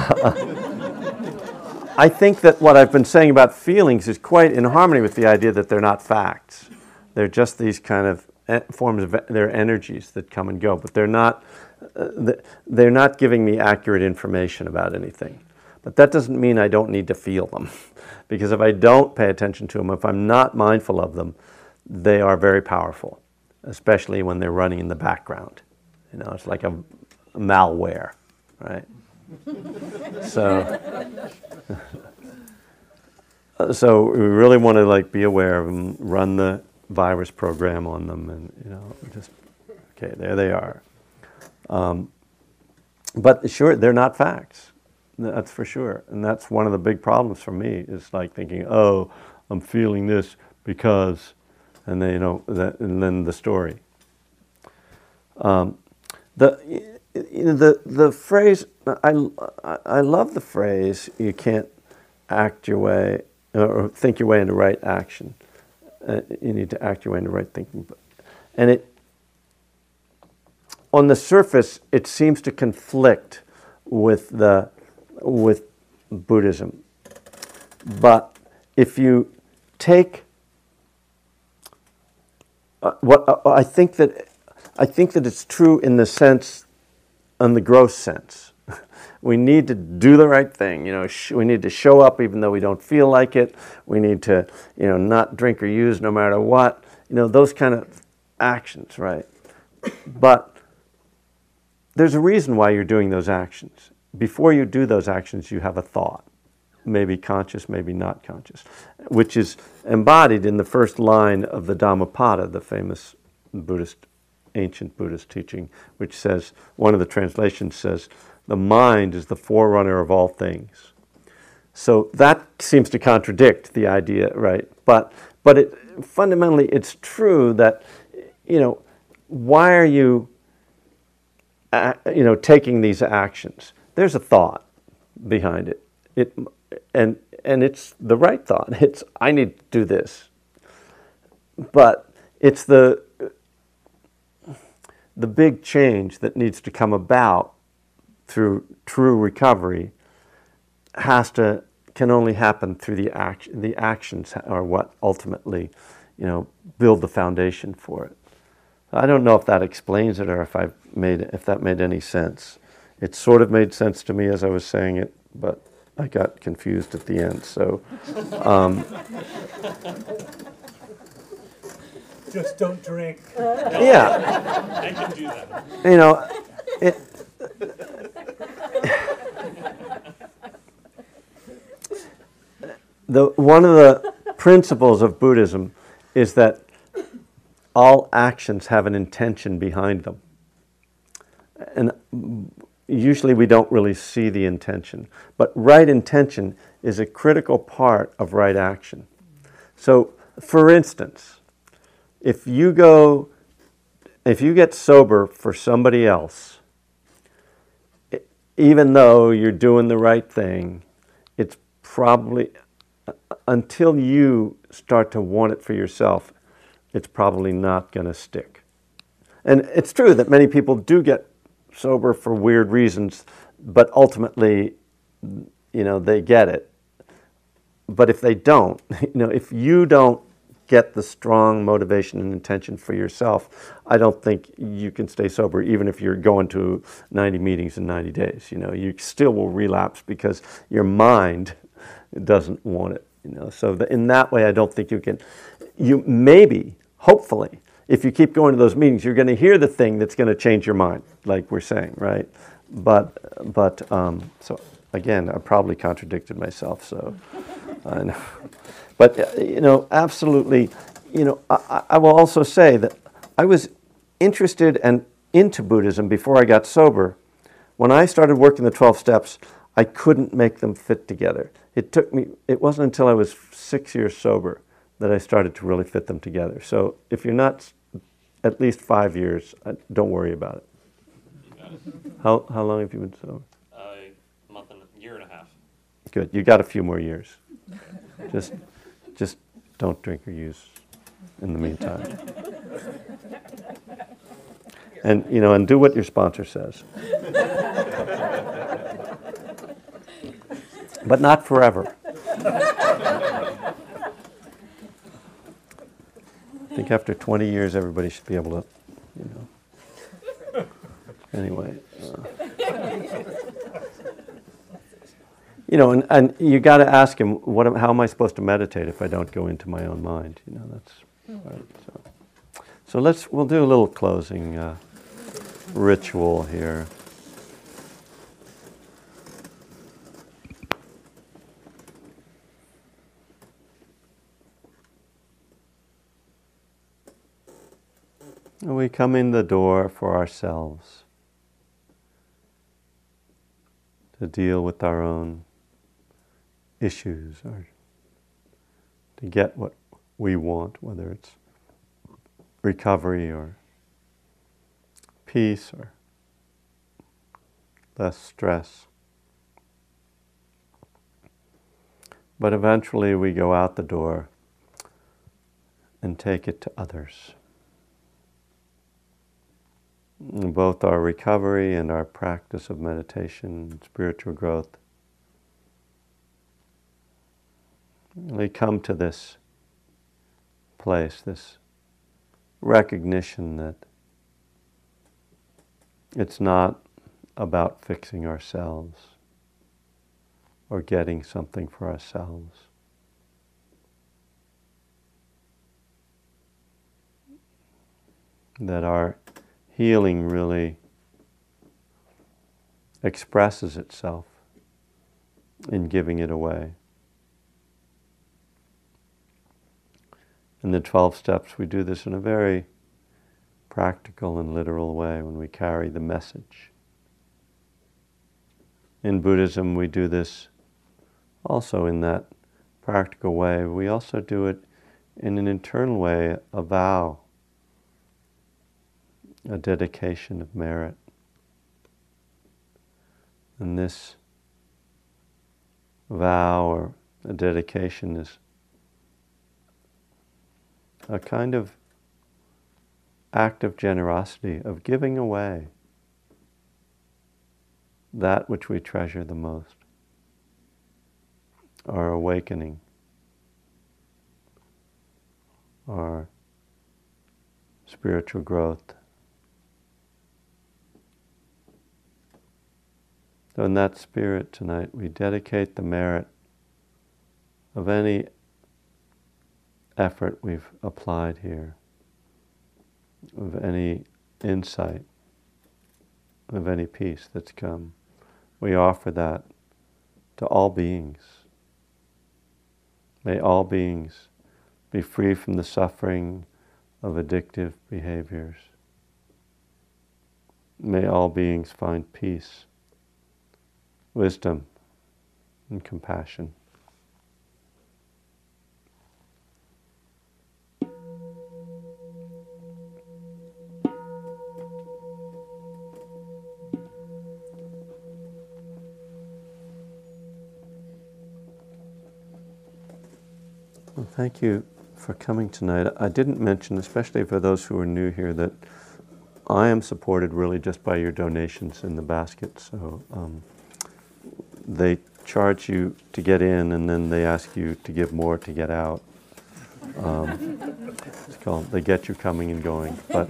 I think that what I've been saying about feelings is quite in harmony with the idea that they're not facts. They're just these kind of e- forms of they're energies that come and go, but they're not uh, they're not giving me accurate information about anything. But that doesn't mean I don't need to feel them. Because if I don't pay attention to them, if I'm not mindful of them, they are very powerful, especially when they're running in the background. You know, it's like a, a malware, right? so, so we really want to like be aware of them, run the virus program on them, and you know, just okay, there they are. Um, but sure, they're not facts. That's for sure, and that's one of the big problems for me. Is like thinking, oh, I'm feeling this because, and then you know, that, and then the story. Um, the you know, the the phrase I, I love the phrase you can't act your way or think your way into right action. Uh, you need to act your way into right thinking, and it on the surface it seems to conflict with the with Buddhism, but if you take uh, what uh, I think that I think that it's true in the sense, in the gross sense. we need to do the right thing. You know, sh- we need to show up even though we don't feel like it. We need to, you know, not drink or use no matter what. You know, those kind of actions, right? But there's a reason why you're doing those actions. Before you do those actions, you have a thought, maybe conscious, maybe not conscious, which is embodied in the first line of the Dhammapada, the famous Buddhist ancient Buddhist teaching, which says, one of the translations says, the mind is the forerunner of all things. So that seems to contradict the idea, right? But, but it, fundamentally, it's true that, you know, why are you, uh, you know, taking these actions? There's a thought behind it. It, and, and it's the right thought. It's, I need to do this. But it's the the big change that needs to come about through true recovery has to can only happen through the action the actions are what ultimately you know build the foundation for it i don't know if that explains it or if i made if that made any sense it sort of made sense to me as i was saying it but i got confused at the end so um, Just don't drink. yeah I can do that. you know, it, the one of the principles of Buddhism is that all actions have an intention behind them, and usually we don't really see the intention. But right intention is a critical part of right action. So, for instance, if you go if you get sober for somebody else, even though you're doing the right thing, it's probably until you start to want it for yourself, it's probably not going to stick. And it's true that many people do get sober for weird reasons, but ultimately, you know, they get it. But if they don't, you know, if you don't get the strong motivation and intention for yourself, I don't think you can stay sober even if you're going to 90 meetings in 90 days. You know, you still will relapse because your mind doesn't want it. You know, so the, in that way, I don't think you can. You maybe, hopefully, if you keep going to those meetings, you're going to hear the thing that's going to change your mind, like we're saying, right? But, but um, so again, I probably contradicted myself. So, I know. But, uh, you know, absolutely, you know, I, I will also say that I was interested and into Buddhism before I got sober. When I started working the 12 steps, I couldn't make them fit together. It took me, it wasn't until I was six years sober that I started to really fit them together. So if you're not at least five years, uh, don't worry about it. How, how long have you been sober? Uh, a month and a year and a half. Good. You got a few more years. Just, just don't drink or use in the meantime. And you know, and do what your sponsor says. but not forever. I think after 20 years, everybody should be able to, you know. Anyway. Uh, you know, and, and you got to ask him, what, how am I supposed to meditate if I don't go into my own mind? You know, that's right. So, so let's we'll do a little closing uh, ritual here. We come in the door for ourselves to deal with our own issues or to get what we want, whether it's recovery or peace or less stress. But eventually we go out the door and take it to others. Both our recovery and our practice of meditation spiritual growth really come to this place, this recognition that it's not about fixing ourselves or getting something for ourselves. That our healing really expresses itself in giving it away. In the 12 steps, we do this in a very practical and literal way when we carry the message. In Buddhism, we do this also in that practical way. We also do it in an internal way, a vow, a dedication of merit. And this vow or a dedication is a kind of act of generosity, of giving away that which we treasure the most, our awakening, our spiritual growth. So, in that spirit tonight, we dedicate the merit of any effort we've applied here, of any insight, of any peace that's come. We offer that to all beings. May all beings be free from the suffering of addictive behaviors. May all beings find peace, wisdom, and compassion. Well, thank you for coming tonight. I didn't mention, especially for those who are new here, that I am supported really just by your donations in the basket. So um, they charge you to get in, and then they ask you to give more to get out. Um, it's called they get you coming and going. But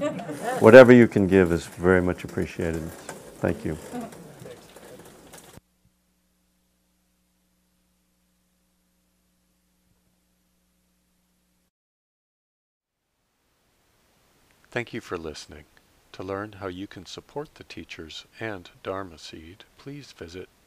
whatever you can give is very much appreciated. Thank you. Thank you for listening. To learn how you can support the teachers and Dharma Seed, please visit